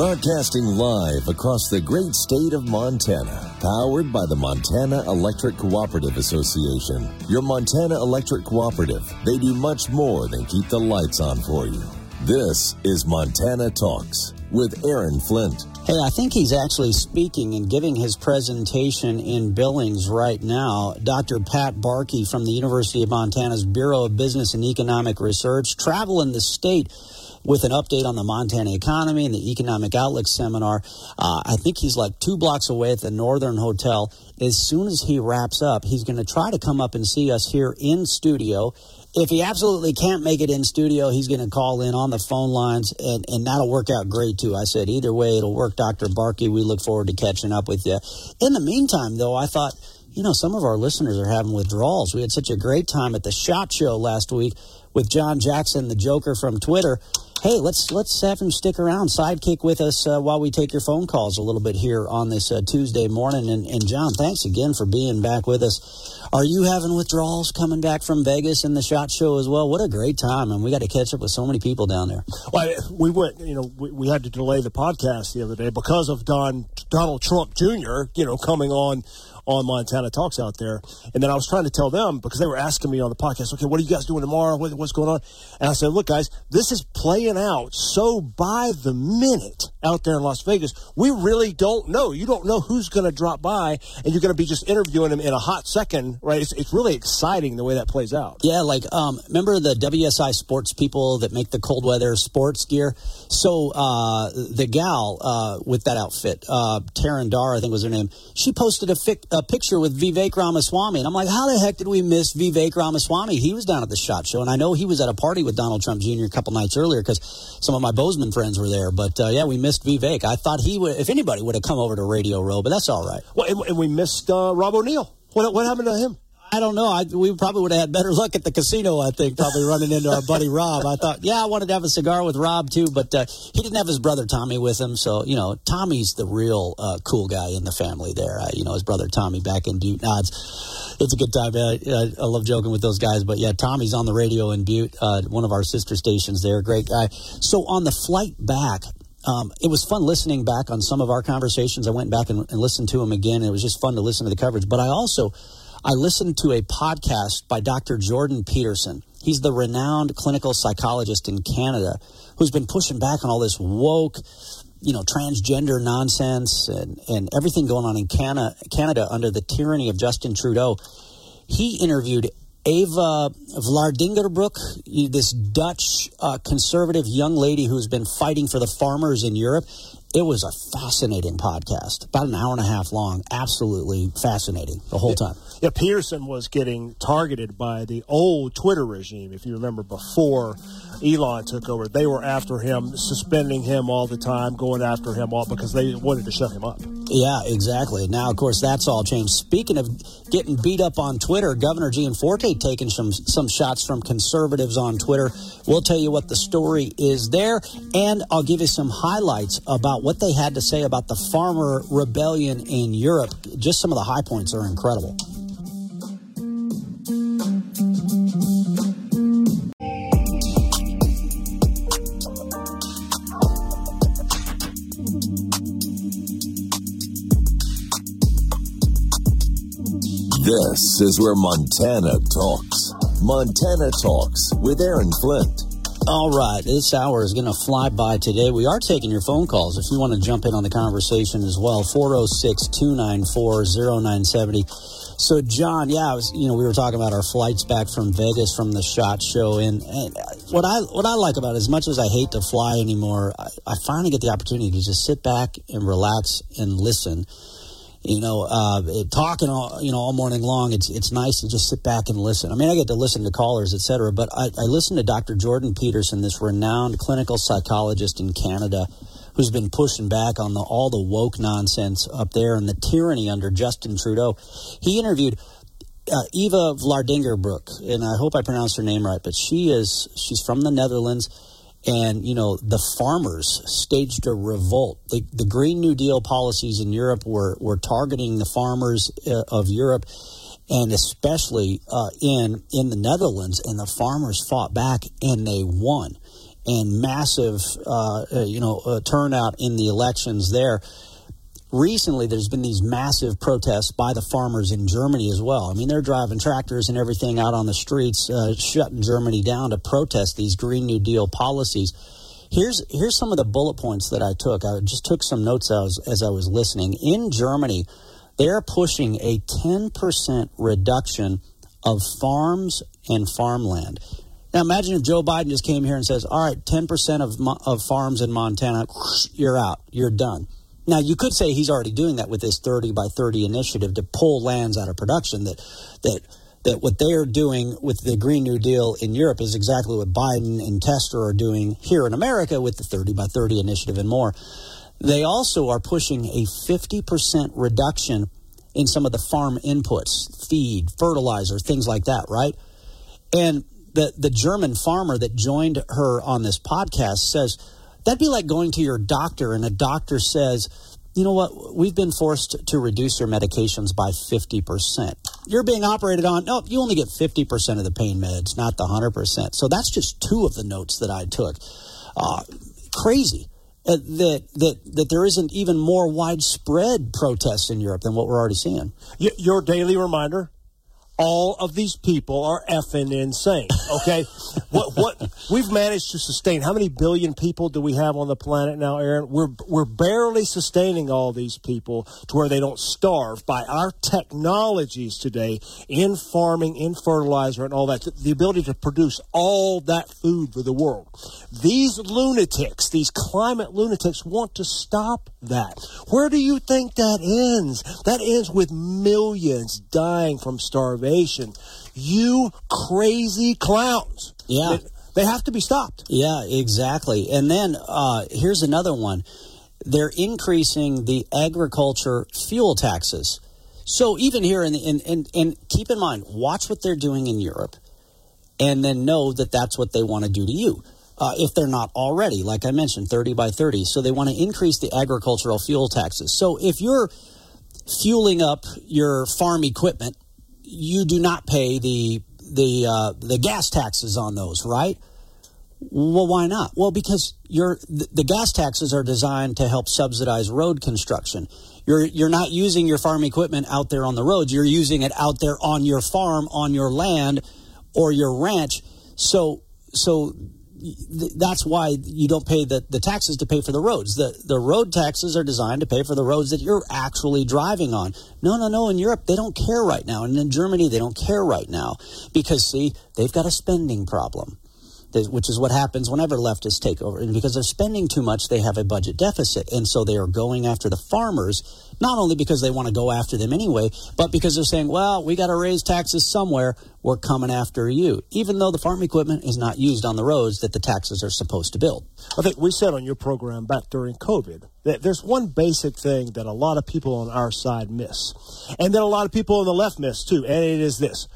Broadcasting live across the great state of Montana, powered by the Montana Electric Cooperative Association. Your Montana Electric Cooperative, they do much more than keep the lights on for you. This is Montana Talks with Aaron Flint. Hey, I think he's actually speaking and giving his presentation in Billings right now. Dr. Pat Barkey from the University of Montana's Bureau of Business and Economic Research traveling the state with an update on the Montana economy and the Economic Outlook seminar. Uh, I think he's like two blocks away at the Northern Hotel. As soon as he wraps up, he's going to try to come up and see us here in studio. If he absolutely can't make it in studio, he's going to call in on the phone lines, and, and that'll work out great too. I said, either way, it'll work, Dr. Barkey. We look forward to catching up with you. In the meantime, though, I thought, you know, some of our listeners are having withdrawals. We had such a great time at the SHOT Show last week with John Jackson, the Joker from Twitter hey, let's let's have him stick around, sidekick with us uh, while we take your phone calls a little bit here on this uh, Tuesday morning. And, and, John, thanks again for being back with us. Are you having withdrawals coming back from Vegas and the Shot Show as well? What a great time, and we got to catch up with so many people down there. Well, we went, you know, we, we had to delay the podcast the other day because of Don Donald Trump Jr. You know coming on on Montana Talks out there. And then I was trying to tell them because they were asking me on the podcast, okay, what are you guys doing tomorrow? What, what's going on? And I said, look, guys, this is playing out so by the minute out there in Las Vegas. We really don't know. You don't know who's going to drop by, and you're going to be just interviewing them in a hot second, right? It's, it's really exciting the way that plays out. Yeah, like um, remember the WSI sports people that make the cold weather sports gear? So uh, the gal uh, with that outfit, uh, Taryn Dar, I think was her name, she posted a, fic- a picture with Vivek Ramaswamy. And I'm like, how the heck did we miss Vivek Ramaswamy? He was down at the SHOT Show. And I know he was at a party with Donald Trump Jr. a couple nights earlier because some of my Bozeman friends were there. But uh, yeah, we missed Vivek. I thought he would, if anybody would have come over to Radio Row, but that's all right. Well, and, and we missed uh, Rob O'Neill. What, what happened to him? I don't know. I, we probably would have had better luck at the casino. I think probably running into our buddy Rob. I thought, yeah, I wanted to have a cigar with Rob too, but uh, he didn't have his brother Tommy with him. So you know, Tommy's the real uh, cool guy in the family. There, uh, you know, his brother Tommy back in Butte. Nah, it's, it's a good time. I, I, love joking with those guys, but yeah, Tommy's on the radio in Butte, uh, one of our sister stations. There, great guy. So on the flight back, um, it was fun listening back on some of our conversations. I went back and, and listened to them again. it was just fun to listen to the coverage. But I also I listened to a podcast by Dr. Jordan Peterson. He's the renowned clinical psychologist in Canada who's been pushing back on all this woke, you know, transgender nonsense and, and everything going on in Canada, Canada under the tyranny of Justin Trudeau. He interviewed Eva Vlaardingerbroek, this Dutch uh, conservative young lady who's been fighting for the farmers in Europe. It was a fascinating podcast, about an hour and a half long. Absolutely fascinating the whole time. Yeah, Peterson was getting targeted by the old Twitter regime. If you remember, before Elon took over, they were after him, suspending him all the time, going after him all because they wanted to shut him up. Yeah, exactly. Now, of course, that's all changed. Speaking of getting beat up on Twitter, Governor Gianforte taking some some shots from conservatives on Twitter. We'll tell you what the story is there, and I'll give you some highlights about what they had to say about the farmer rebellion in Europe. Just some of the high points are incredible. This is where Montana talks. Montana Talks with Aaron Flint. All right, this hour is going to fly by today. We are taking your phone calls if you want to jump in on the conversation as well. 406 294 0970. So, John, yeah, was, you know, we were talking about our flights back from Vegas from the Shot Show, and, and what I what I like about it, as much as I hate to fly anymore, I, I finally get the opportunity to just sit back and relax and listen you know, uh, talking all, you know all morning long. It's it's nice to just sit back and listen. I mean, I get to listen to callers, etc. But I, I listen to Dr. Jordan Peterson, this renowned clinical psychologist in Canada, who's been pushing back on the, all the woke nonsense up there and the tyranny under Justin Trudeau. He interviewed uh, Eva Vlaardingerbroek, and I hope I pronounced her name right, but she is she's from the Netherlands and you know the farmers staged a revolt. The, the, Green New Deal policies in Europe were were targeting the farmers uh, of Europe, and especially uh, in in the Netherlands. And the farmers fought back, and they won. and massive, uh, uh, you know, uh, turnout in the elections there. Recently, there's been these massive protests by the farmers in Germany as well. I mean, they're driving tractors and everything out on the streets, uh, shutting Germany down to protest these Green New Deal policies. Here's here's some of the bullet points that I took. I just took some notes as, as I was listening. In Germany, they're pushing a 10% reduction of farms and farmland. Now imagine if Joe Biden just came here and says, "All right, 10% of of farms in Montana, you're out. You're done." Now you could say he's already doing that with this 30 by 30 initiative to pull lands out of production that that that what they're doing with the Green New Deal in Europe is exactly what Biden and Tester are doing here in America with the 30 by 30 initiative and more. They also are pushing a 50% reduction in some of the farm inputs, feed, fertilizer, things like that, right? And the the German farmer that joined her on this podcast says that'd be like going to your doctor and a doctor says, you know what, we've been forced to reduce your medications by 50%. You're being operated on, no, you only get 50% of the pain meds, not the 100%. So that's just two of the notes that I took. Uh, crazy. Uh, that that that there isn't even more widespread protests in Europe than what we're already seeing. Your daily reminder: all of these people are effing insane. Okay, what what we've managed to sustain? How many billion people do we have on the planet now, Aaron? We're we're barely sustaining all these people to where they don't starve by our technologies today in farming, in fertilizer, and all that. The ability to produce all that food for the world. These lunatics, these climate lunatics, want to stop that. Where do you think that ends? That ends with millions dying from starvation you crazy clowns. Yeah. They, they have to be stopped. Yeah, exactly. And then uh, here's another one. They're increasing the agriculture fuel taxes. So even here, in, in, in, and keep in mind, watch what they're doing in Europe, and then know that that's what they want to do to you. Uh, if they're not already, like I mentioned, 30 by 30. So they want to increase the agricultural fuel taxes. So if you're fueling up your farm equipment you do not pay the the uh, the gas taxes on those, right? Well, why not? Well, because you're, the, the gas taxes are designed to help subsidize road construction. You're you're not using your farm equipment out there on the roads. You're using it out there on your farm, on your land, or your ranch. So so that's why you don't pay the, the taxes to pay for the roads. The the road taxes are designed to pay for the roads that you're actually driving on. No, no, no. In Europe, they don't care right now, and in Germany, they don't care right now because see, they've got a spending problem which is what happens whenever leftists take over. And because they're spending too much, they have a budget deficit. And so they are going after the farmers, not only because they want to go after them anyway, but because they're saying, well, we got to raise taxes somewhere. We're coming after you, even though the farm equipment is not used on the roads that the taxes are supposed to build. I think we said on your program back during COVID that there's one basic thing that a lot of people on our side miss, and that a lot of people on the left miss too, and it is this.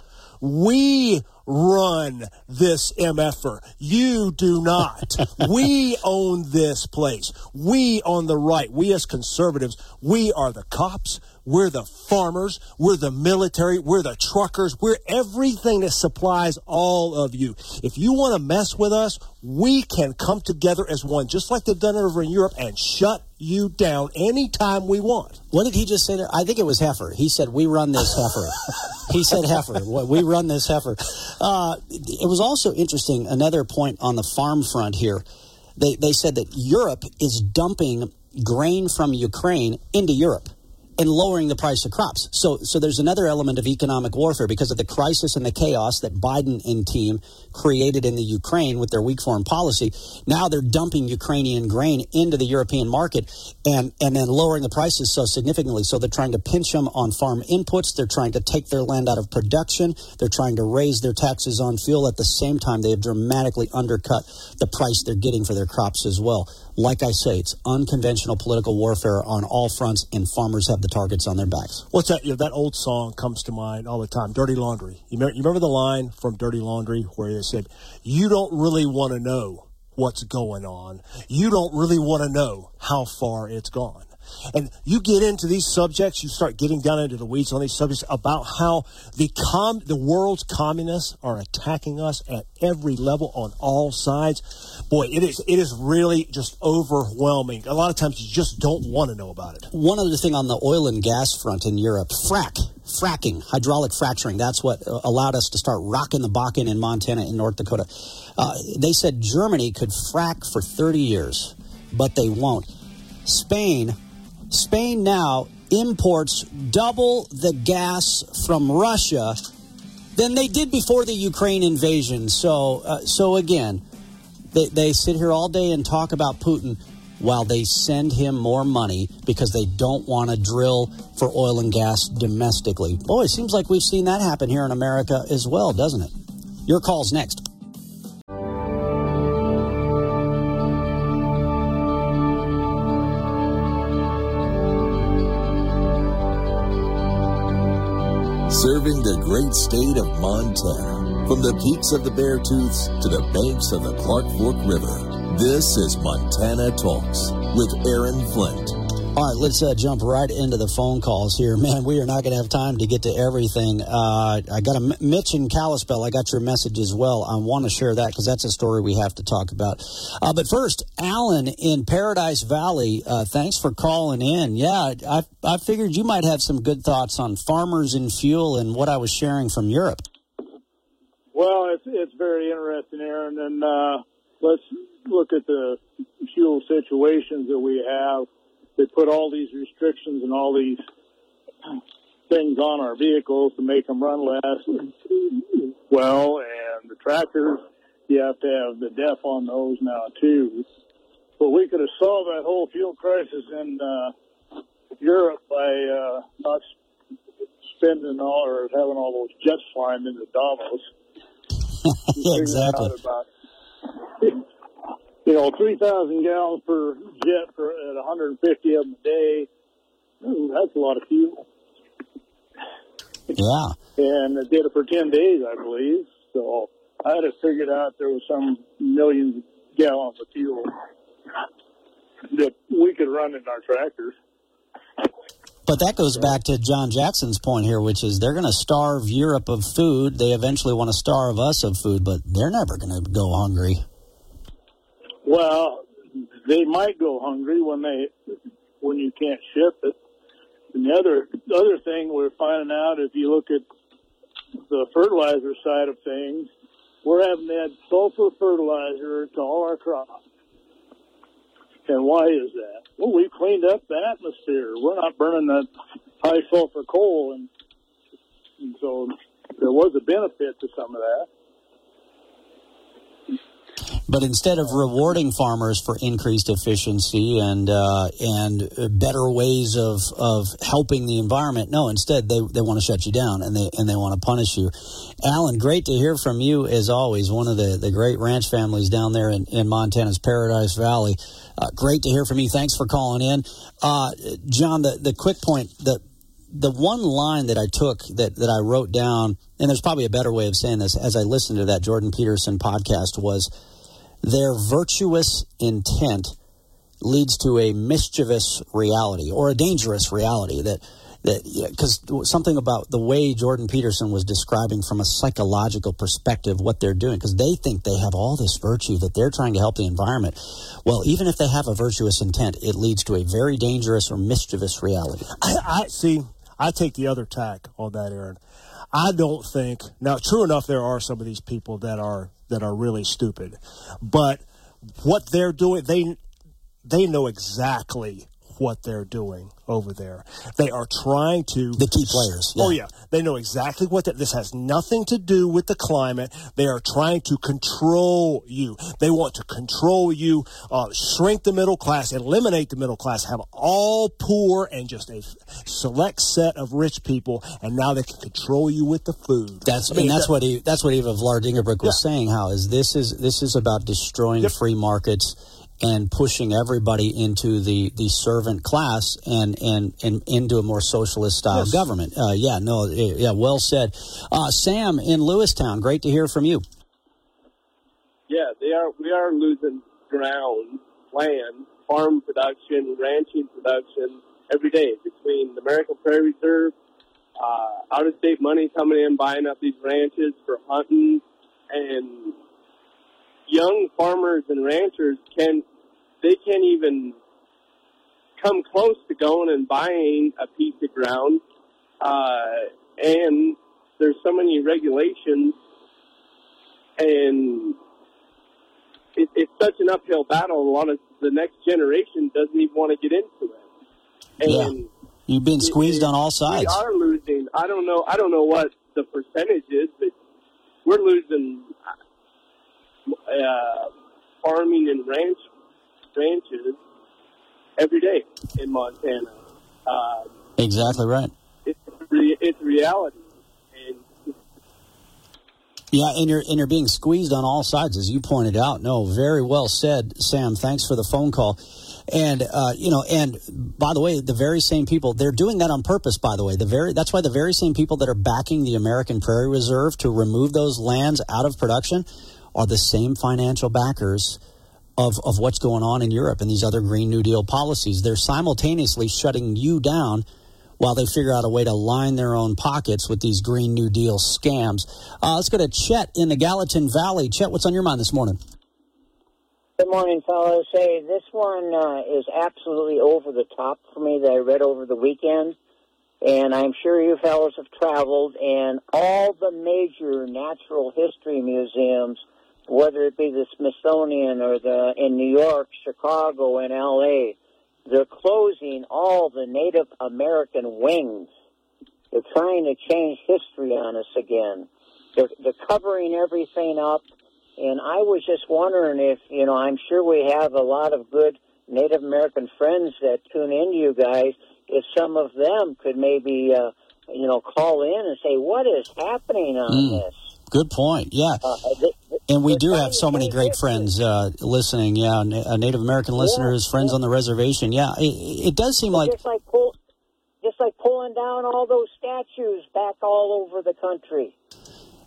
We run this MFer. You do not. we own this place. We on the right, we as conservatives, we are the cops. We're the farmers. We're the military. We're the truckers. We're everything that supplies all of you. If you want to mess with us, we can come together as one, just like they've done it over in Europe, and shut you down anytime we want. What did he just say there? I think it was heifer. He said, "We run this heifer." he said heifer. We run this heifer. Uh, it was also interesting. Another point on the farm front here. They they said that Europe is dumping grain from Ukraine into Europe and lowering the price of crops. So, so there's another element of economic warfare because of the crisis and the chaos that Biden and team created in the Ukraine with their weak foreign policy. Now they're dumping Ukrainian grain into the European market and, and then lowering the prices so significantly. So they're trying to pinch them on farm inputs. They're trying to take their land out of production. They're trying to raise their taxes on fuel. At the same time, they have dramatically undercut the price they're getting for their crops as well. Like I say, it's unconventional political warfare on all fronts, and farmers have the targets on their backs. What's that? You know, that old song comes to mind all the time. Dirty Laundry. You remember, you remember the line from Dirty Laundry where they said, "You don't really want to know what's going on. You don't really want to know how far it's gone." And you get into these subjects, you start getting down into the weeds on these subjects about how the com- the world's communists are attacking us at every level on all sides. Boy, it is it is really just overwhelming. A lot of times you just don't want to know about it. One other thing on the oil and gas front in Europe, frack, fracking, hydraulic fracturing. That's what uh, allowed us to start rocking the Bakken in Montana and North Dakota. Uh, they said Germany could frack for 30 years, but they won't. Spain Spain now imports double the gas from Russia than they did before the Ukraine invasion. So, uh, so again, they, they sit here all day and talk about Putin while they send him more money because they don't want to drill for oil and gas domestically. Boy, it seems like we've seen that happen here in America as well, doesn't it? Your call's next. Great state of Montana. From the peaks of the Beartooths to the banks of the Clark Fork River. This is Montana Talks with Aaron Flint. All right, let's uh, jump right into the phone calls here. Man, we are not going to have time to get to everything. Uh, I got a Mitch in Kalispell. I got your message as well. I want to share that because that's a story we have to talk about. Uh, but first, Alan in Paradise Valley, uh, thanks for calling in. Yeah, I, I figured you might have some good thoughts on farmers and fuel and what I was sharing from Europe. Well, it's it's very interesting, Aaron, and uh, let's look at the fuel situations that we have they put all these restrictions and all these things on our vehicles to make them run less well, and the tractors, you have to have the DEF on those now too. But we could have solved that whole fuel crisis in uh, Europe by uh, not spending all or having all those jets flying into Davos. yeah, exactly. About, you know, 3,000 gallons per jet for at 150 of them a day. Ooh, that's a lot of fuel. Yeah. And it did it for 10 days, I believe. So I had to figure out there was some millions of gallons of fuel that we could run in our tractors. But that goes back to John Jackson's point here, which is they're going to starve Europe of food. They eventually want to starve us of food, but they're never going to go hungry. Well, they might go hungry when they when you can't ship it. And the other the other thing we're finding out if you look at the fertilizer side of things, we're having to add sulfur fertilizer to all our crops. And why is that? Well, we've cleaned up the atmosphere. We're not burning that high sulfur coal, and, and so there was a benefit to some of that. But instead of rewarding farmers for increased efficiency and uh, and better ways of, of helping the environment, no, instead they, they want to shut you down and they and they want to punish you. Alan, great to hear from you as always. One of the, the great ranch families down there in, in Montana's Paradise Valley. Uh, great to hear from you. Thanks for calling in, uh, John. The the quick point the the one line that I took that, that I wrote down, and there's probably a better way of saying this as I listened to that Jordan Peterson podcast was their virtuous intent leads to a mischievous reality or a dangerous reality that that because something about the way Jordan Peterson was describing from a psychological perspective what they're doing because they think they have all this virtue that they're trying to help the environment. Well, even if they have a virtuous intent, it leads to a very dangerous or mischievous reality. I, I see. I take the other tack on that, Aaron. I don't think now. True enough, there are some of these people that are that are really stupid, but what they're doing, they they know exactly what they're doing over there. They are trying to the key players. Yeah. Oh yeah, they know exactly what that. This has nothing to do with the climate. They are trying to control you. They want to control you, uh, shrink the middle class, eliminate the middle class, have all poor and just a select set of rich people, and now they can control you with the food. That's I mean, that's that, what he that's what Eva Vlar Dingerbrick was yeah. saying. How is this is this is about destroying yep. free markets and pushing everybody into the, the servant class and, and, and into a more socialist style yes. government. Uh, yeah, no, yeah, well said. Uh, Sam in Lewistown, great to hear from you. Yeah, they are. We are losing ground, land, farm production, ranching production every day between the American Prairie Reserve, uh, out of state money coming in, buying up these ranches for hunting, and young farmers and ranchers can they can't even come close to going and buying a piece of ground, uh, and there's so many regulations, and it, it's such an uphill battle. A lot of the next generation doesn't even want to get into it, and yeah. you've been squeezed it, on all sides. We are losing. I don't know. I don't know what the percentage is, but we're losing uh, farming and ranch ranches every day in Montana. Um, exactly right. It's re- it's reality. And yeah, and you're and you're being squeezed on all sides, as you pointed out. No, very well said, Sam. Thanks for the phone call. And uh, you know, and by the way, the very same people they're doing that on purpose. By the way, the very that's why the very same people that are backing the American Prairie Reserve to remove those lands out of production are the same financial backers of, of what's going on in Europe and these other Green New Deal policies. They're simultaneously shutting you down while they figure out a way to line their own pockets with these Green New Deal scams. Uh, let's go to Chet in the Gallatin Valley. Chet, what's on your mind this morning? Good morning, fellows. Hey, this one uh, is absolutely over the top for me that I read over the weekend. And I'm sure you fellows have traveled, and all the major natural history museums – whether it be the Smithsonian or the in New York, Chicago, and L.A. They're closing all the Native American wings. They're trying to change history on us again. They're, they're covering everything up. And I was just wondering if, you know, I'm sure we have a lot of good Native American friends that tune into you guys, if some of them could maybe, uh, you know, call in and say, what is happening on mm. this? Good point. Yeah. Uh, and we do have so many great friends uh, listening. Yeah, uh, Native American listeners, yeah, friends yeah. on the reservation. Yeah, it, it does seem like just like pull, just like pulling down all those statues back all over the country.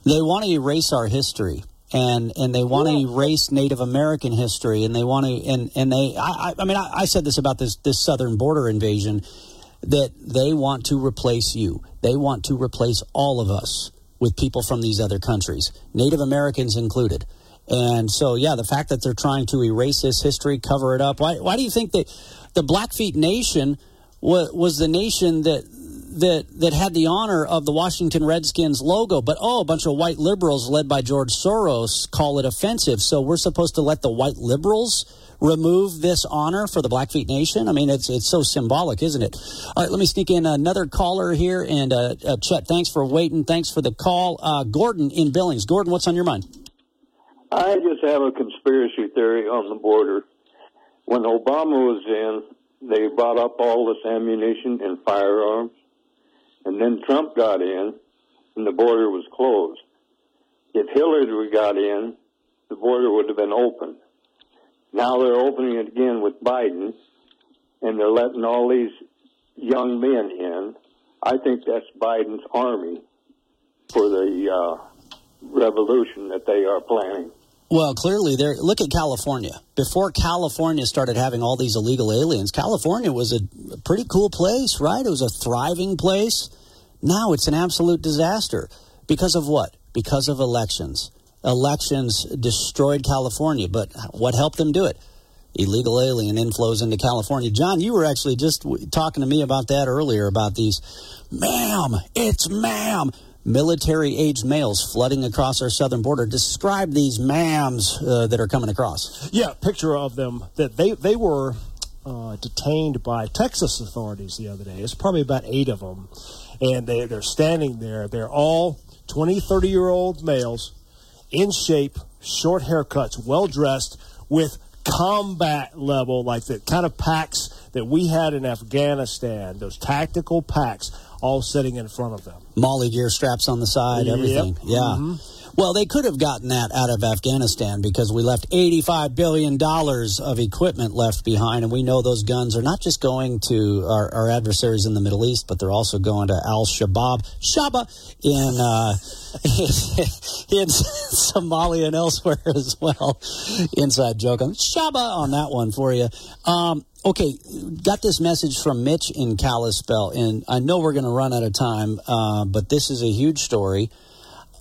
They want to erase our history. And and they want to erase Native American history, and they want to and and they I I mean I, I said this about this this southern border invasion that they want to replace you. They want to replace all of us with people from these other countries, Native Americans included. And so, yeah, the fact that they're trying to erase this history, cover it up. Why, why do you think that the Blackfeet Nation was, was the nation that that that had the honor of the Washington Redskins logo, but oh, a bunch of white liberals led by George Soros call it offensive. So we're supposed to let the white liberals remove this honor for the Blackfeet Nation? I mean, it's it's so symbolic, isn't it? All right, let me sneak in another caller here. And uh, uh, Chet, thanks for waiting. Thanks for the call. Uh, Gordon in Billings. Gordon, what's on your mind? I just have a conspiracy theory on the border. When Obama was in, they brought up all this ammunition and firearms. And then Trump got in, and the border was closed. If Hillary got in, the border would have been open. Now they're opening it again with Biden, and they're letting all these young men in. I think that's Biden's army for the uh, revolution that they are planning. Well, clearly, there. Look at California. Before California started having all these illegal aliens, California was a, a pretty cool place, right? It was a thriving place. Now it's an absolute disaster because of what? Because of elections elections destroyed California, but what helped them do it? Illegal alien inflows into California. John, you were actually just talking to me about that earlier about these, ma'am, it's ma'am, military aged males flooding across our southern border. Describe these ma'ams uh, that are coming across. Yeah, picture of them that they, they were uh, detained by Texas authorities the other day. It's probably about eight of them. And they, they're standing there. They're all 20, 30 year old males in shape, short haircuts, well dressed, with combat level, like the kind of packs that we had in Afghanistan, those tactical packs, all sitting in front of them. MOLLE gear straps on the side, everything. Yep. Yeah. Mm-hmm. Well, they could have gotten that out of Afghanistan because we left $85 billion of equipment left behind. And we know those guns are not just going to our, our adversaries in the Middle East, but they're also going to Al Shabaab, Shaba, in, uh, in Somalia and elsewhere as well. Inside joke. I'm Shaba on that one for you. Um, okay, got this message from Mitch in Kalispell, and I know we're going to run out of time, uh, but this is a huge story.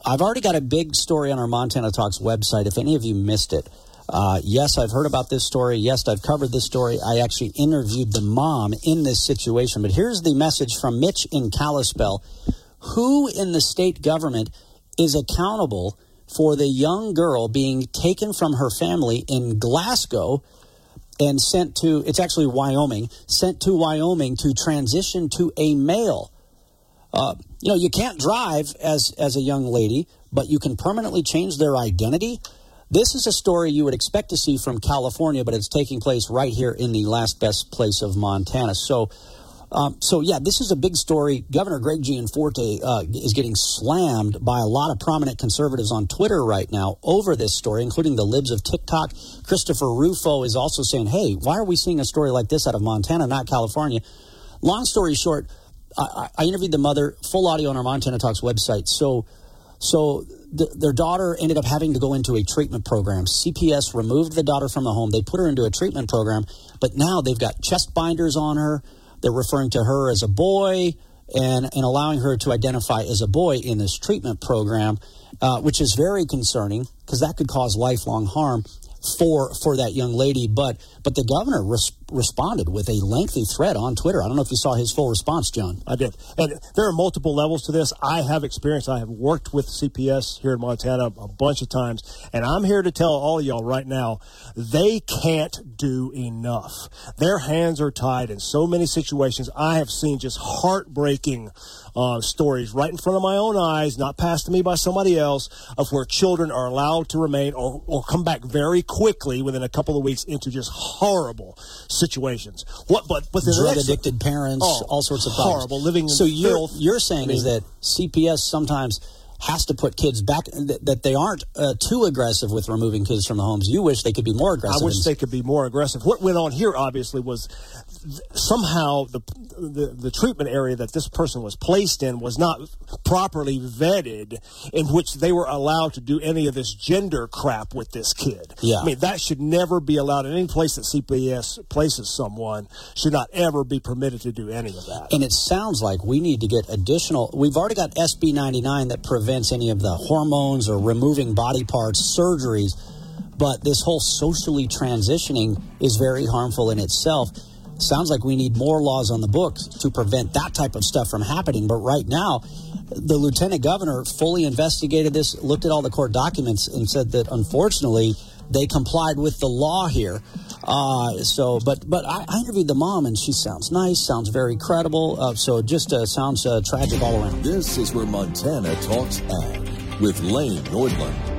I've already got a big story on our Montana Talks website. If any of you missed it, uh, yes, I've heard about this story. Yes, I've covered this story. I actually interviewed the mom in this situation. But here's the message from Mitch in Kalispell. Who in the state government is accountable for the young girl being taken from her family in Glasgow and sent to, it's actually Wyoming, sent to Wyoming to transition to a male? Uh, you know, you can't drive as as a young lady, but you can permanently change their identity. This is a story you would expect to see from California, but it's taking place right here in the last best place of Montana. So, um, so yeah, this is a big story. Governor Greg Gianforte uh, is getting slammed by a lot of prominent conservatives on Twitter right now over this story, including the libs of TikTok. Christopher Rufo is also saying, "Hey, why are we seeing a story like this out of Montana, not California?" Long story short I, I, interviewed the mother, full audio on our Montana Talks website. So, so the, their daughter ended up having to go into a treatment program. CPS removed the daughter from the home. They put her into a treatment program, but now they've got chest binders on her. They're referring to her as a boy and, and allowing her to identify as a boy in this treatment program, uh, which is very concerning because that could cause lifelong harm for for that young lady. But but the governor res- responded with a lengthy thread on Twitter. I don't know if you saw his full response, John. I did, and there are multiple levels to this. I have experience. I have worked with CPS here in Montana a bunch of times, and I'm here to tell all y'all right now, they can't do enough. Their hands are tied in so many situations. I have seen just heartbreaking uh, stories right in front of my own eyes, not passed to me by somebody else, of where children are allowed to remain or, or come back very quickly within a couple of weeks into just horrible situations. What, but but drug addicted parents, oh, all sorts of problems. horrible living. so you're filth. you're saying I mean, is that CPS sometimes has to put kids back that, that they aren't uh, too aggressive with removing kids from the homes. You wish they could be more aggressive. I wish they could be more aggressive. What went on here, obviously, was somehow the, the, the treatment area that this person was placed in was not properly vetted, in which they were allowed to do any of this gender crap with this kid. Yeah. I mean that should never be allowed in any place that CPS places someone. Should not ever be permitted to do any of that. And it sounds like we need to get additional. We've already got SB 99 that prevents any of the hormones or removing body parts surgeries. But this whole socially transitioning is very harmful in itself sounds like we need more laws on the books to prevent that type of stuff from happening. But right now, the lieutenant governor fully investigated this, looked at all the court documents, and said that unfortunately they complied with the law here. Uh, so, but but I, I, interviewed the mom, and she sounds nice, sounds very credible. Uh, so, just uh, sounds uh, tragic all around. This is where Montana talks ag with Lane Nordlund.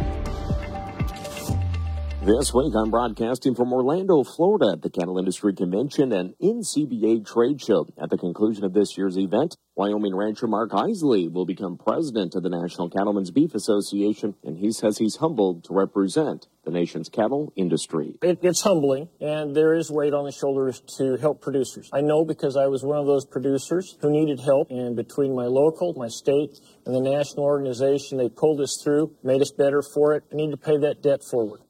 This week, I'm broadcasting from Orlando, Florida at the Cattle Industry Convention and NCBA Trade Show. At the conclusion of this year's event, Wyoming rancher Mark Eisele will become president of the National Cattlemen's Beef Association, and he says he's humbled to represent the nation's cattle industry. It, it's humbling, and there is weight on the shoulders to help producers. I know because I was one of those producers who needed help, and between my local, my state, and the national organization, they pulled us through, made us better for it. I need to pay that debt forward.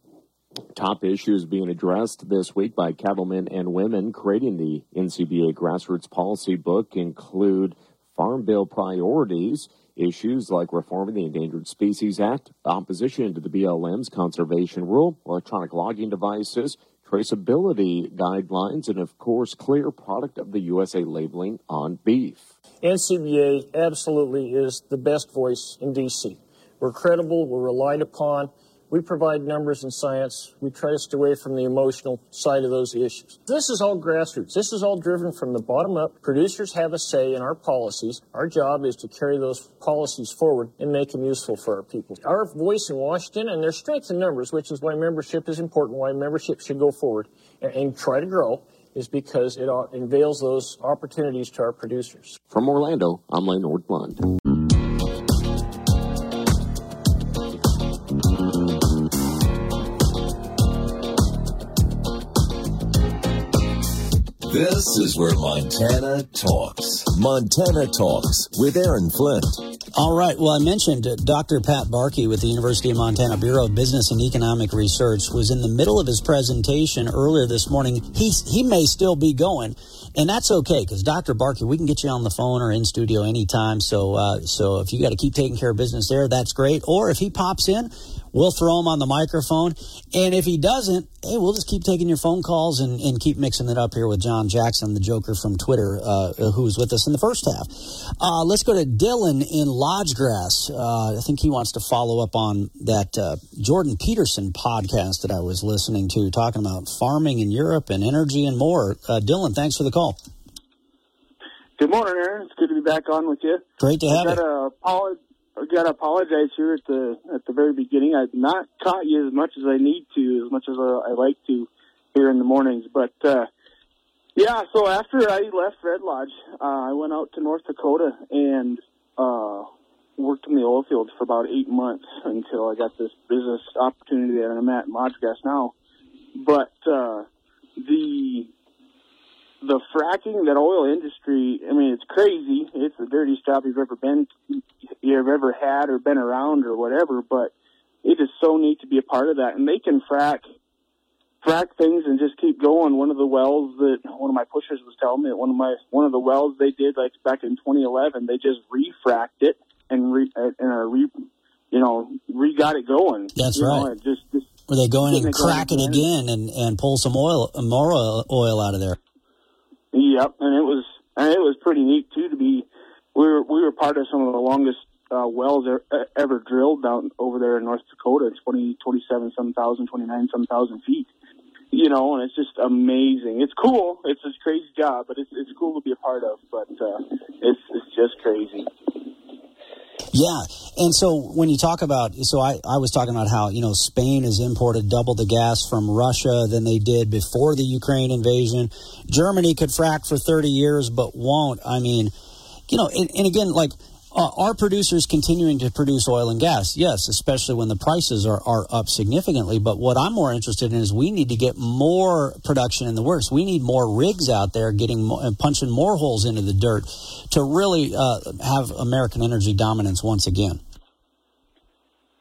Top issues being addressed this week by cattlemen and women creating the NCBA grassroots policy book include Farm Bill priorities, issues like reforming the Endangered Species Act, opposition to the BLM's conservation rule, electronic logging devices, traceability guidelines, and of course, clear product of the USA labeling on beef. NCBA absolutely is the best voice in D.C. We're credible, we're relied upon. We provide numbers and science. We try to stay away from the emotional side of those issues. This is all grassroots. This is all driven from the bottom up. Producers have a say in our policies. Our job is to carry those policies forward and make them useful for our people. Our voice in Washington and their strength in numbers, which is why membership is important, why membership should go forward and, and try to grow, is because it unveils those opportunities to our producers. From Orlando, I'm Lane Nordlund. This is where Montana talks. Montana Talks with Aaron Flint. All right. Well, I mentioned Dr. Pat Barkey with the University of Montana Bureau of Business and Economic Research was in the middle of his presentation earlier this morning. He, he may still be going, and that's okay because Dr. Barkey, we can get you on the phone or in studio anytime. So, uh, so if you got to keep taking care of business there, that's great. Or if he pops in, We'll throw him on the microphone. And if he doesn't, hey, we'll just keep taking your phone calls and, and keep mixing it up here with John Jackson, the Joker from Twitter, uh, who was with us in the first half. Uh, let's go to Dylan in Lodge Grass. Uh, I think he wants to follow up on that uh, Jordan Peterson podcast that I was listening to, talking about farming in Europe and energy and more. Uh, Dylan, thanks for the call. Good morning, Aaron. It's good to be back on with you. Great to have I you. got I got to apologize here at the at the very beginning. I've not caught you as much as I need to, as much as I, I like to here in the mornings. But uh, yeah, so after I left Red Lodge, uh, I went out to North Dakota and uh, worked in the oil fields for about eight months until I got this business opportunity that I'm at in Lodge Grass now. But uh, the the fracking, that oil industry, I mean, it's crazy. It's the dirtiest job you've ever been, you've ever had or been around or whatever, but it is so neat to be a part of that. And they can frack, frack things and just keep going. One of the wells that one of my pushers was telling me, one of my, one of the wells they did like back in 2011, they just refracked it and re, and are re, you know, re got it going. That's you right. Know, just, just, Where they going in and crack it again. and, and pull some oil, more oil out of there. Yep, and it was and it was pretty neat too to be. We were we were part of some of the longest uh, wells er, ever drilled down over there in North Dakota, 20, 27 some thousand, 29 some thousand feet. You know, and it's just amazing. It's cool. It's a crazy job, but it's it's cool to be a part of. But uh, it's it's just crazy. Yeah. And so when you talk about, so I, I was talking about how, you know, Spain has imported double the gas from Russia than they did before the Ukraine invasion. Germany could frack for 30 years, but won't. I mean, you know, and, and again, like, uh, are producers continuing to produce oil and gas? Yes, especially when the prices are, are up significantly. But what I'm more interested in is we need to get more production in the works. We need more rigs out there getting punching more holes into the dirt to really uh, have American energy dominance once again.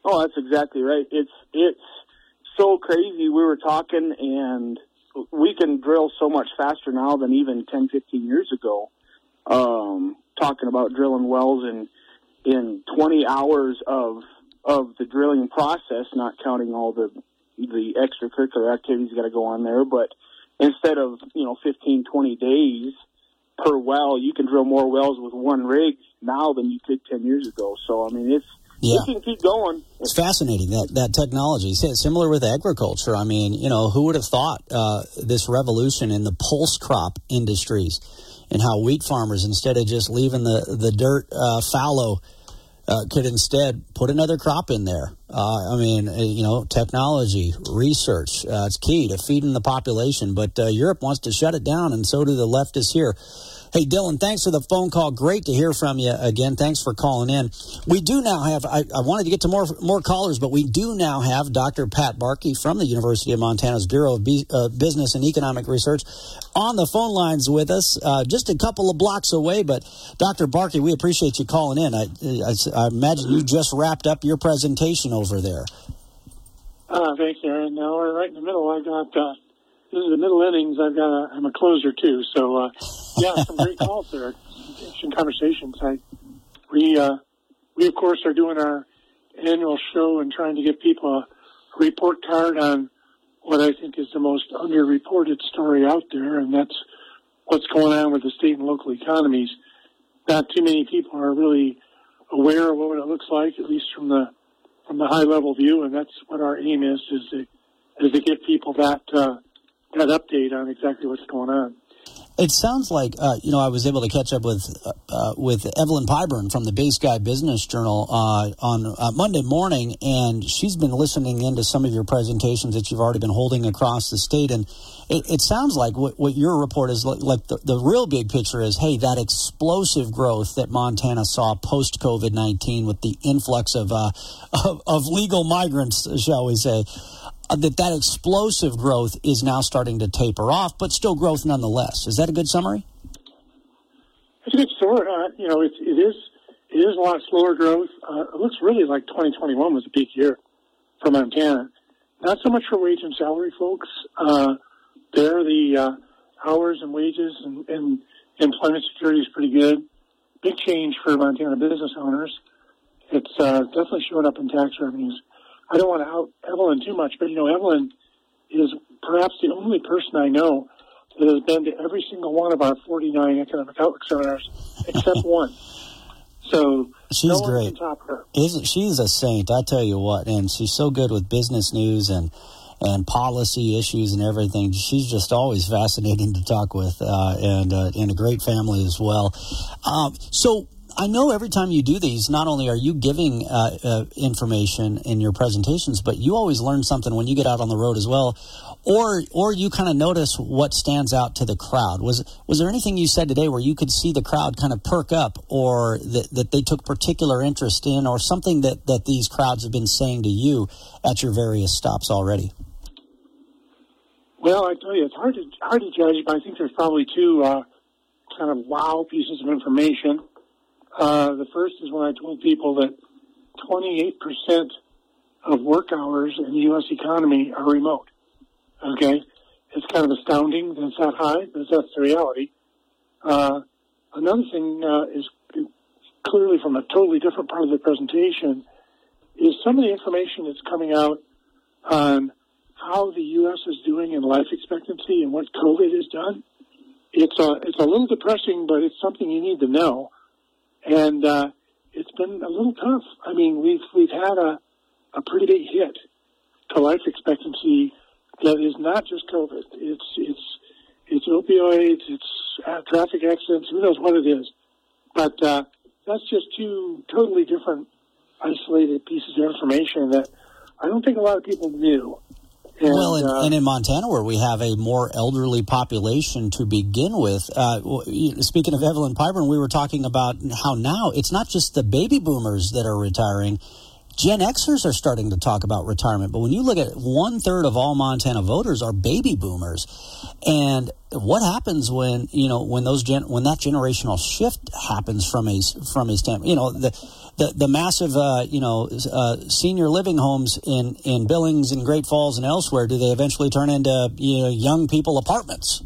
Oh, that's exactly right. It's it's so crazy. We were talking, and we can drill so much faster now than even 10, 15 years ago. Um, talking about drilling wells in in 20 hours of of the drilling process, not counting all the the extracurricular activities got to go on there. But instead of you know 15, 20 days per well, you can drill more wells with one rig now than you could 10 years ago. So I mean, it's Yeah. you can keep going. It's fascinating that that technology. Similar with agriculture. I mean, you know, who would have thought uh, this revolution in the pulse crop industries and how wheat farmers, instead of just leaving the the dirt uh, fallow, uh, could instead put another crop in there. Uh, I mean, uh, you know, technology, research, uh, it's key to feeding the population. But uh, Europe wants to shut it down, and so do the leftists here. Hey, Dylan, thanks for the phone call. Great to hear from you again. Thanks for calling in. We do now have, I, I wanted to get to more more callers, but we do now have Dr. Pat Barkey from the University of Montana's Bureau of Be, uh, Business and Economic Research on the phone lines with us, uh, just a couple of blocks away. But Dr. Barkey, we appreciate you calling in. I, I, I imagine you just wrapped up your presentation over there. Uh, thanks, Aaron. Now we're right in the middle. I got uh, the middle innings. I've got a, I'm a closer too. So uh, yeah, some great calls there, interesting conversations. I we uh, we of course are doing our annual show and trying to get people a report card on what I think is the most underreported story out there, and that's what's going on with the state and local economies. Not too many people are really aware of what it looks like, at least from the from the high level view, and that's what our aim is is to is to give people that uh, that update on exactly what's going on. It sounds like uh, you know I was able to catch up with uh, uh, with Evelyn Pyburn from the Big Sky Business Journal uh, on uh, Monday morning, and she's been listening into some of your presentations that you've already been holding across the state, and it, it sounds like what, what your report is like. like the, the real big picture is, hey, that explosive growth that Montana saw post COVID nineteen with the influx of, uh, of of legal migrants, shall we say. Uh, that that explosive growth is now starting to taper off, but still growth nonetheless. Is that a good summary? It's a good story. Uh, you know, it is it is a lot slower growth. Uh, it looks really like 2021 was a peak year for Montana. Not so much for wage and salary folks. Uh, there, the uh, hours and wages and, and employment security is pretty good. Big change for Montana business owners. It's uh, definitely showing up in tax revenues. I don't want to out Evelyn too much, but you know, Evelyn is perhaps the only person I know that has been to every single one of our 49 economic outlook seminars except one. So she's no great. Isn't she's a saint? I tell you what, and she's so good with business news and and policy issues and everything. She's just always fascinating to talk with, uh, and uh, and a great family as well. Um, so I know every time you do these, not only are you giving uh, uh, information in your presentations, but you always learn something when you get out on the road as well, or or you kind of notice what stands out to the crowd. Was was there anything you said today where you could see the crowd kind of perk up, or that, that they took particular interest in, or something that that these crowds have been saying to you at your various stops already? Well, I tell you, it's hard to hard to judge, but I think there's probably two uh, kind of wow pieces of information. Uh, the first is when I told people that 28% of work hours in the U.S. economy are remote. Okay? It's kind of astounding that it's that high, but that's the reality. Uh, another thing uh, is clearly from a totally different part of the presentation is some of the information that's coming out on how the U.S. is doing in life expectancy and what COVID has done. It's a, it's a little depressing, but it's something you need to know and uh, it's been a little tough. I mean, we've we've had a a pretty big hit to life expectancy that is not just COVID. It's it's it's opioids, it's uh, traffic accidents. Who knows what it is? But uh, that's just two totally different, isolated pieces of information that I don't think a lot of people knew. And, well, and, uh, and, in Montana, where we have a more elderly population to begin with, uh, speaking of Evelyn Pyburn, we were talking about how now it's not just the baby boomers that are retiring. Gen Xers are starting to talk about retirement, but when you look at one third of all Montana voters are baby boomers, and what happens when you know when those gen, when that generational shift happens from a from a standpoint, you know the the, the massive uh, you know uh, senior living homes in in Billings and Great Falls and elsewhere, do they eventually turn into you know young people apartments?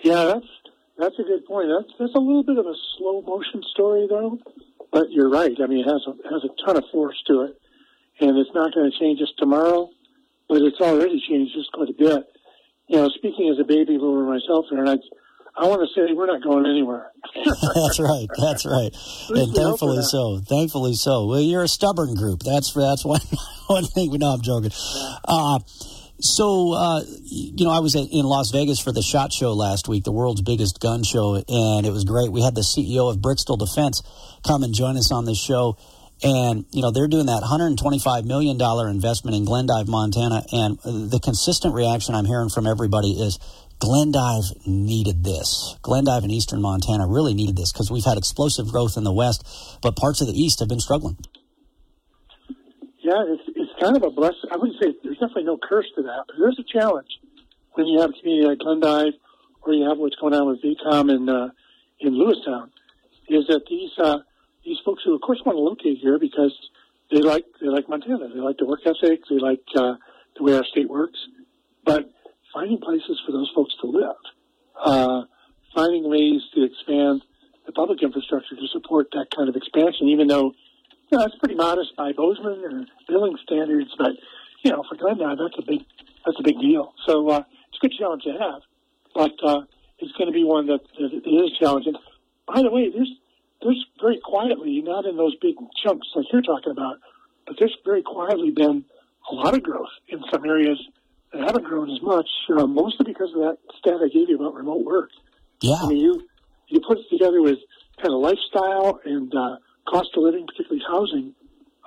Yeah, that's that's a good point. That's that's a little bit of a slow motion story though. But you're right. I mean, it has a, has a ton of force to it, and it's not going to change just tomorrow, but it's already changed just quite a bit. You know, speaking as a baby boomer myself, and I, I want to say we're not going anywhere. that's right. That's right. and thankfully so. Thankfully so. Well, you're a stubborn group. That's that's one one thing. We know I'm joking. Uh, so, uh, you know, I was in Las Vegas for the SHOT Show last week, the world's biggest gun show, and it was great. We had the CEO of Bricksteel Defense come and join us on this show. And, you know, they're doing that $125 million investment in Glendive, Montana. And the consistent reaction I'm hearing from everybody is Glendive needed this. Glendive and eastern Montana really needed this because we've had explosive growth in the west, but parts of the east have been struggling. Yeah, it's kind of a blessing. I wouldn't say there's definitely no curse to that, but there's a challenge when you have a community like Glendive or you have what's going on with VCOM in, uh, in Lewistown, is that these, uh, these folks who, of course, want to locate here because they like, they like Montana. They like the work ethic. They like, uh, the way our state works. But finding places for those folks to live, uh, finding ways to expand the public infrastructure to support that kind of expansion, even though you know, that's pretty modest by Bozeman or billing standards, but you know, for Glendive, that's a big that's a big deal. So uh, it's a good challenge to have, but uh, it's going to be one that, that is challenging. By the way, there's there's very quietly, not in those big chunks like you're talking about, but there's very quietly been a lot of growth in some areas that haven't grown as much, uh, mostly because of that stat I gave you about remote work. Yeah, I mean, you you put it together with kind of lifestyle and uh, cost of living, particularly housing.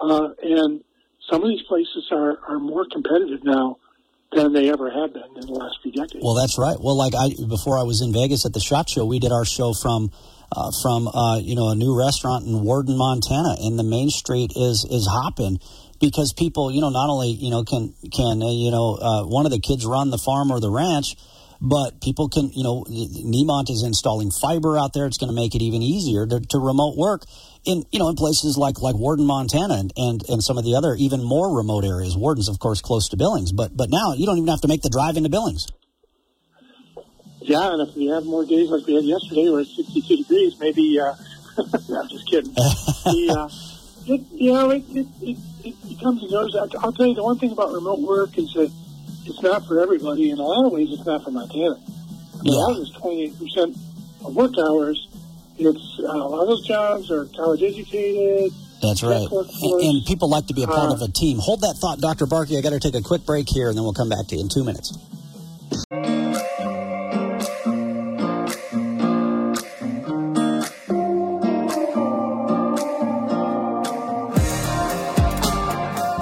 Uh, and some of these places are, are more competitive now than they ever have been in the last few decades. Well, that's right. Well, like I before I was in Vegas at the Shot Show, we did our show from uh, from uh, you know a new restaurant in Worden, Montana, and the main street is is hopping. because people, you know, not only you know can can uh, you know uh, one of the kids run the farm or the ranch, but people can, you know, Nemont is installing fiber out there. It's going to make it even easier to, to, remote work in, you know, in places like like Worden, Montana, and, and and some of the other even more remote areas. Worden's, of course, close to Billings, but but now you don't even have to make the drive into Billings. Yeah, and if we have more days like we had yesterday, where it's 62 degrees, maybe. Uh, I'm just kidding. the, uh, it, you know, it, it, it, it becomes a notice. I'll tell you the one thing about remote work is that it's not for everybody. In a lot of ways, it's not for Montana. Yeah. A lot of 28% of work hours. It's uh, a lot of those jobs are college educated. That's right. And, and, people like to be a part uh, of a team. Hold that thought, Dr. Barkey. I got to take a quick break here, and then we'll come back to you in two minutes.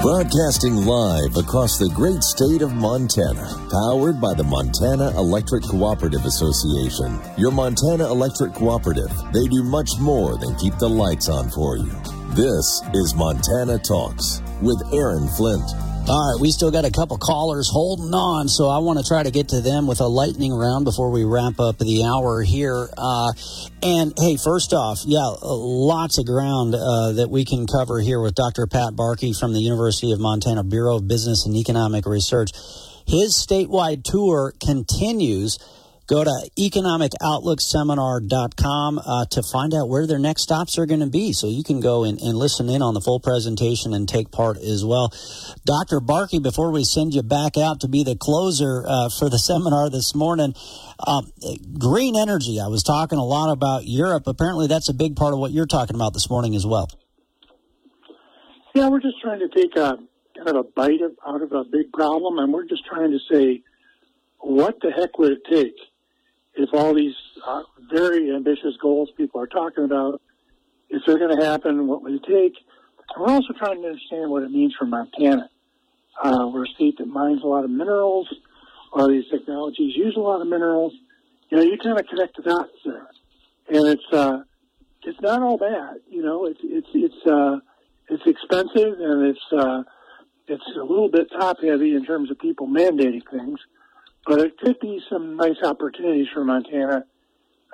Broadcasting live across the great state of Montana, powered by the Montana Electric Cooperative Association. Your Montana Electric Cooperative, they do much more than keep the lights on for you. This is Montana Talks with Aaron Flint. All right, we still got a couple callers holding on, so I want to try to get to them with a lightning round before we wrap up the hour here. Uh, and hey, first off, yeah, lots of ground uh, that we can cover here with Dr. Pat Barkey from the University of Montana Bureau of Business and Economic Research. His statewide tour continues Go to economicoutlookseminar.com uh, to find out where their next stops are going to be. So you can go and, and, listen in on the full presentation and take part as well. Dr. Barkey, before we send you back out to be the closer uh, for the seminar this morning, um, green energy. I was talking a lot about Europe. Apparently, that's a big part of what you're talking about this morning as well. Yeah, we're just trying to take a kind of a bite of, out of a big problem, and we're just trying to say, what the heck would it take if all these uh, very ambitious goals people are talking about, if they're going to happen, what would it take? And we're also trying to understand what it means for Montana. Uh, we're a state that mines a lot of minerals. A lot of these technologies use a lot of minerals. You know, you kind of connect the dots there, and it's uh, it's not all bad. You know, it's it's it's uh, it's expensive and it's uh, it's a little bit top heavy in terms of people mandating things. But it could be some nice opportunities for Montana.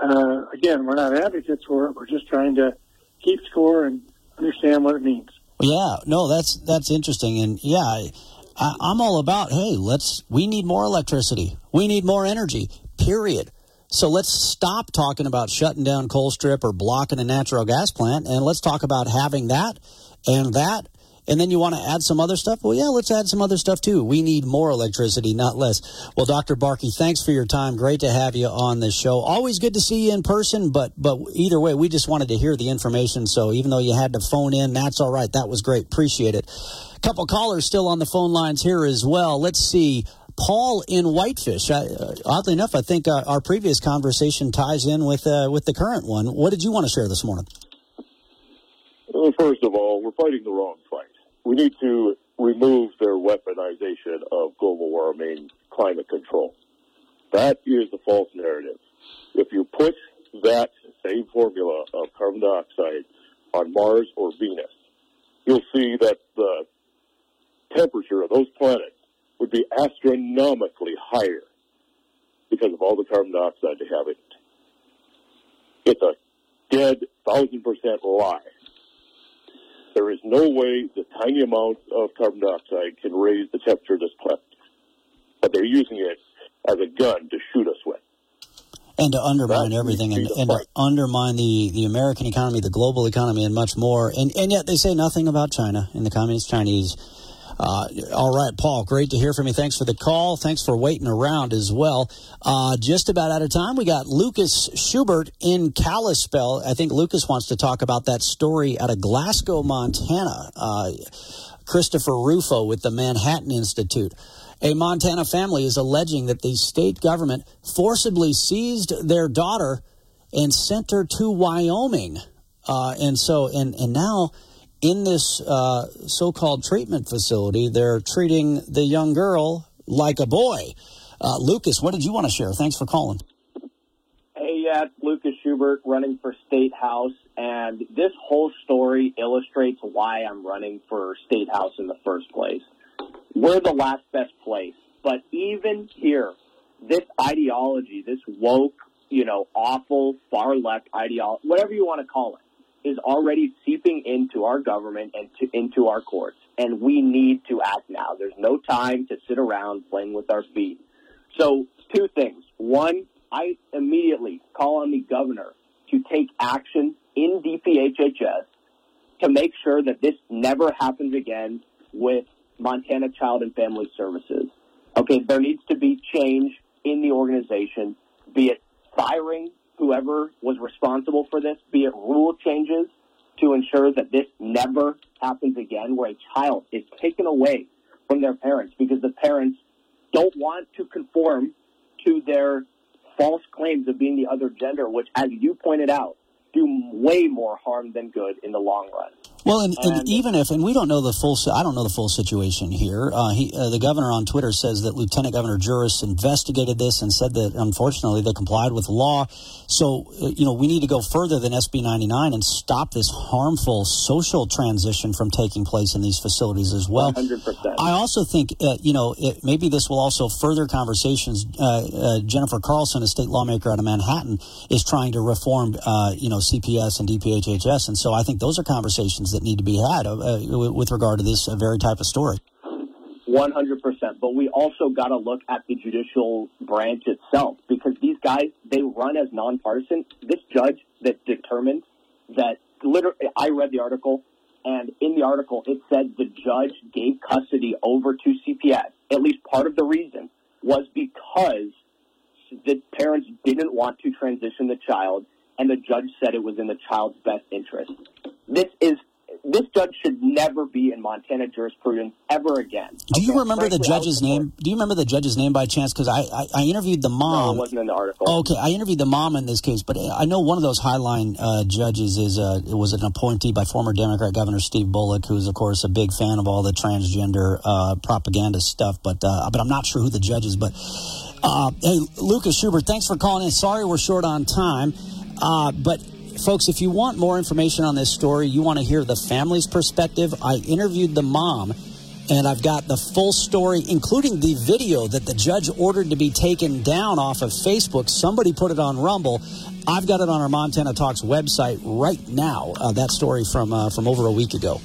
Uh, again, we're not advocates for it. We're just trying to keep score and understand what it means. Yeah, no, that's that's interesting, and yeah, I, I'm all about. Hey, let's. We need more electricity. We need more energy. Period. So let's stop talking about shutting down Colstrip or blocking a natural gas plant, and let's talk about having that and that and then you want to add some other stuff? Well, yeah, let's add some other stuff too. We need more electricity, not less. Well, Dr. Barkey, thanks for your time. Great to have you on this show. Always good to see you in person, but but either way, we just wanted to hear the information. So even though you had to phone in, that's all right. That was great. Appreciate it. A couple callers still on the phone lines here as well. Let's see. Paul in Whitefish. I, uh, oddly enough, I think uh, our previous conversation ties in with uh, with the current one. What did you want to share this morning? Well, first of all, we're fighting the wrong fight we need to remove their weaponization of global warming climate control. That is the false narrative. If you put that same formula of carbon dioxide on Mars or Venus, you'll see that the temperature of those planets would be astronomically higher because of all the carbon dioxide they have in it. It's a dead thousand percent lie. There is no way the tiny amount of carbon dioxide can raise the temperature of this planet. But they're using it as a gun to shoot us with. And to undermine everything and, and to undermine the, the American economy, the global economy, and much more. And, and yet they say nothing about China and the Communist Chinese. Uh, all right, Paul, great to hear from you. Thanks for the call. Thanks for waiting around as well. Uh, just about out of time. We got Lucas Schubert in Kalispell. I think Lucas wants to talk about that story out of Glasgow, Montana. Uh, Christopher Rufo with the Manhattan Institute. A Montana family is alleging that the state government forcibly seized their daughter and sent her to Wyoming. Uh, and so, and, and now in this uh, so called treatment facility, they're treating the young girl like a boy. Uh, Lucas, what did you want to share? Thanks for calling. Hey, yeah, it's Lucas Schubert running for state house, and this whole story illustrates why I'm running for state house in the first place. We're the last best place, but even here, this ideology, this woke, you know, awful far left ideology, whatever you want to call it, is already seeping into our government and to, into our courts. And we need to act now. There's no time to sit around playing with our feet. So, two things. One, I immediately call on the governor to take action in DPHHS to make sure that this never happens again with Montana Child and Family Services. Okay, there needs to be change in the organization, be it firing whoever was responsible for this, be it rule changes to ensure that this never happens again, where a child is taken away from their parents because the parents don't want to conform to their false claims of being the other gender, which, as you pointed out, do way more harm than good in the long run. Well, and, and, even if, and we don't know the full, I don't know the full situation here. Uh, he, uh, the governor on Twitter says that Lieutenant Governor Juras investigated this and said that unfortunately they complied with the law. So, uh, you know, we need to go further than SB 99 and stop this harmful social transition from taking place in these facilities as well. 100%. I also think, uh, you know, it, maybe this will also further conversations. Uh, uh, Jennifer Carlson, a state lawmaker out of Manhattan, is trying to reform, you know, CPS and DPHHS. And so I think those are conversations that need to be had uh with regard to this uh, very type of story. 100%. But we also got to look at the judicial branch itself because these guys, they run as nonpartisan. This judge that determined that, literally, I read the article, and in the article it said the judge gave custody over to CPS. At least part of the reason was because the parents didn't want to transition the child and the judge said it was in the child's best interest. This is this judge should never be in Montana jurisprudence ever again. Do you remember Frankly, the judge's name? Do you remember the judge's name by chance? Because I, I, I, interviewed the mom. No, it wasn't in the article. okay, I interviewed the mom in this case, but I know one of those highline uh, judges is uh, was an appointee by former Democrat Governor Steve Bullock, who is of course a big fan of all the transgender uh, propaganda stuff. But uh, but I'm not sure who the judge is. But uh, hey, Lucas Schubert, thanks for calling in. Sorry we're short on time, uh, but folks, if you want more information on this story, you want to hear the family's perspective, I interviewed the mom and I've got the full story, including the video that the judge ordered to be taken down off of Facebook. Somebody put it on Rumble. I've got it on our Montana Talks website right now. Uh, that story from uh, from over a week ago.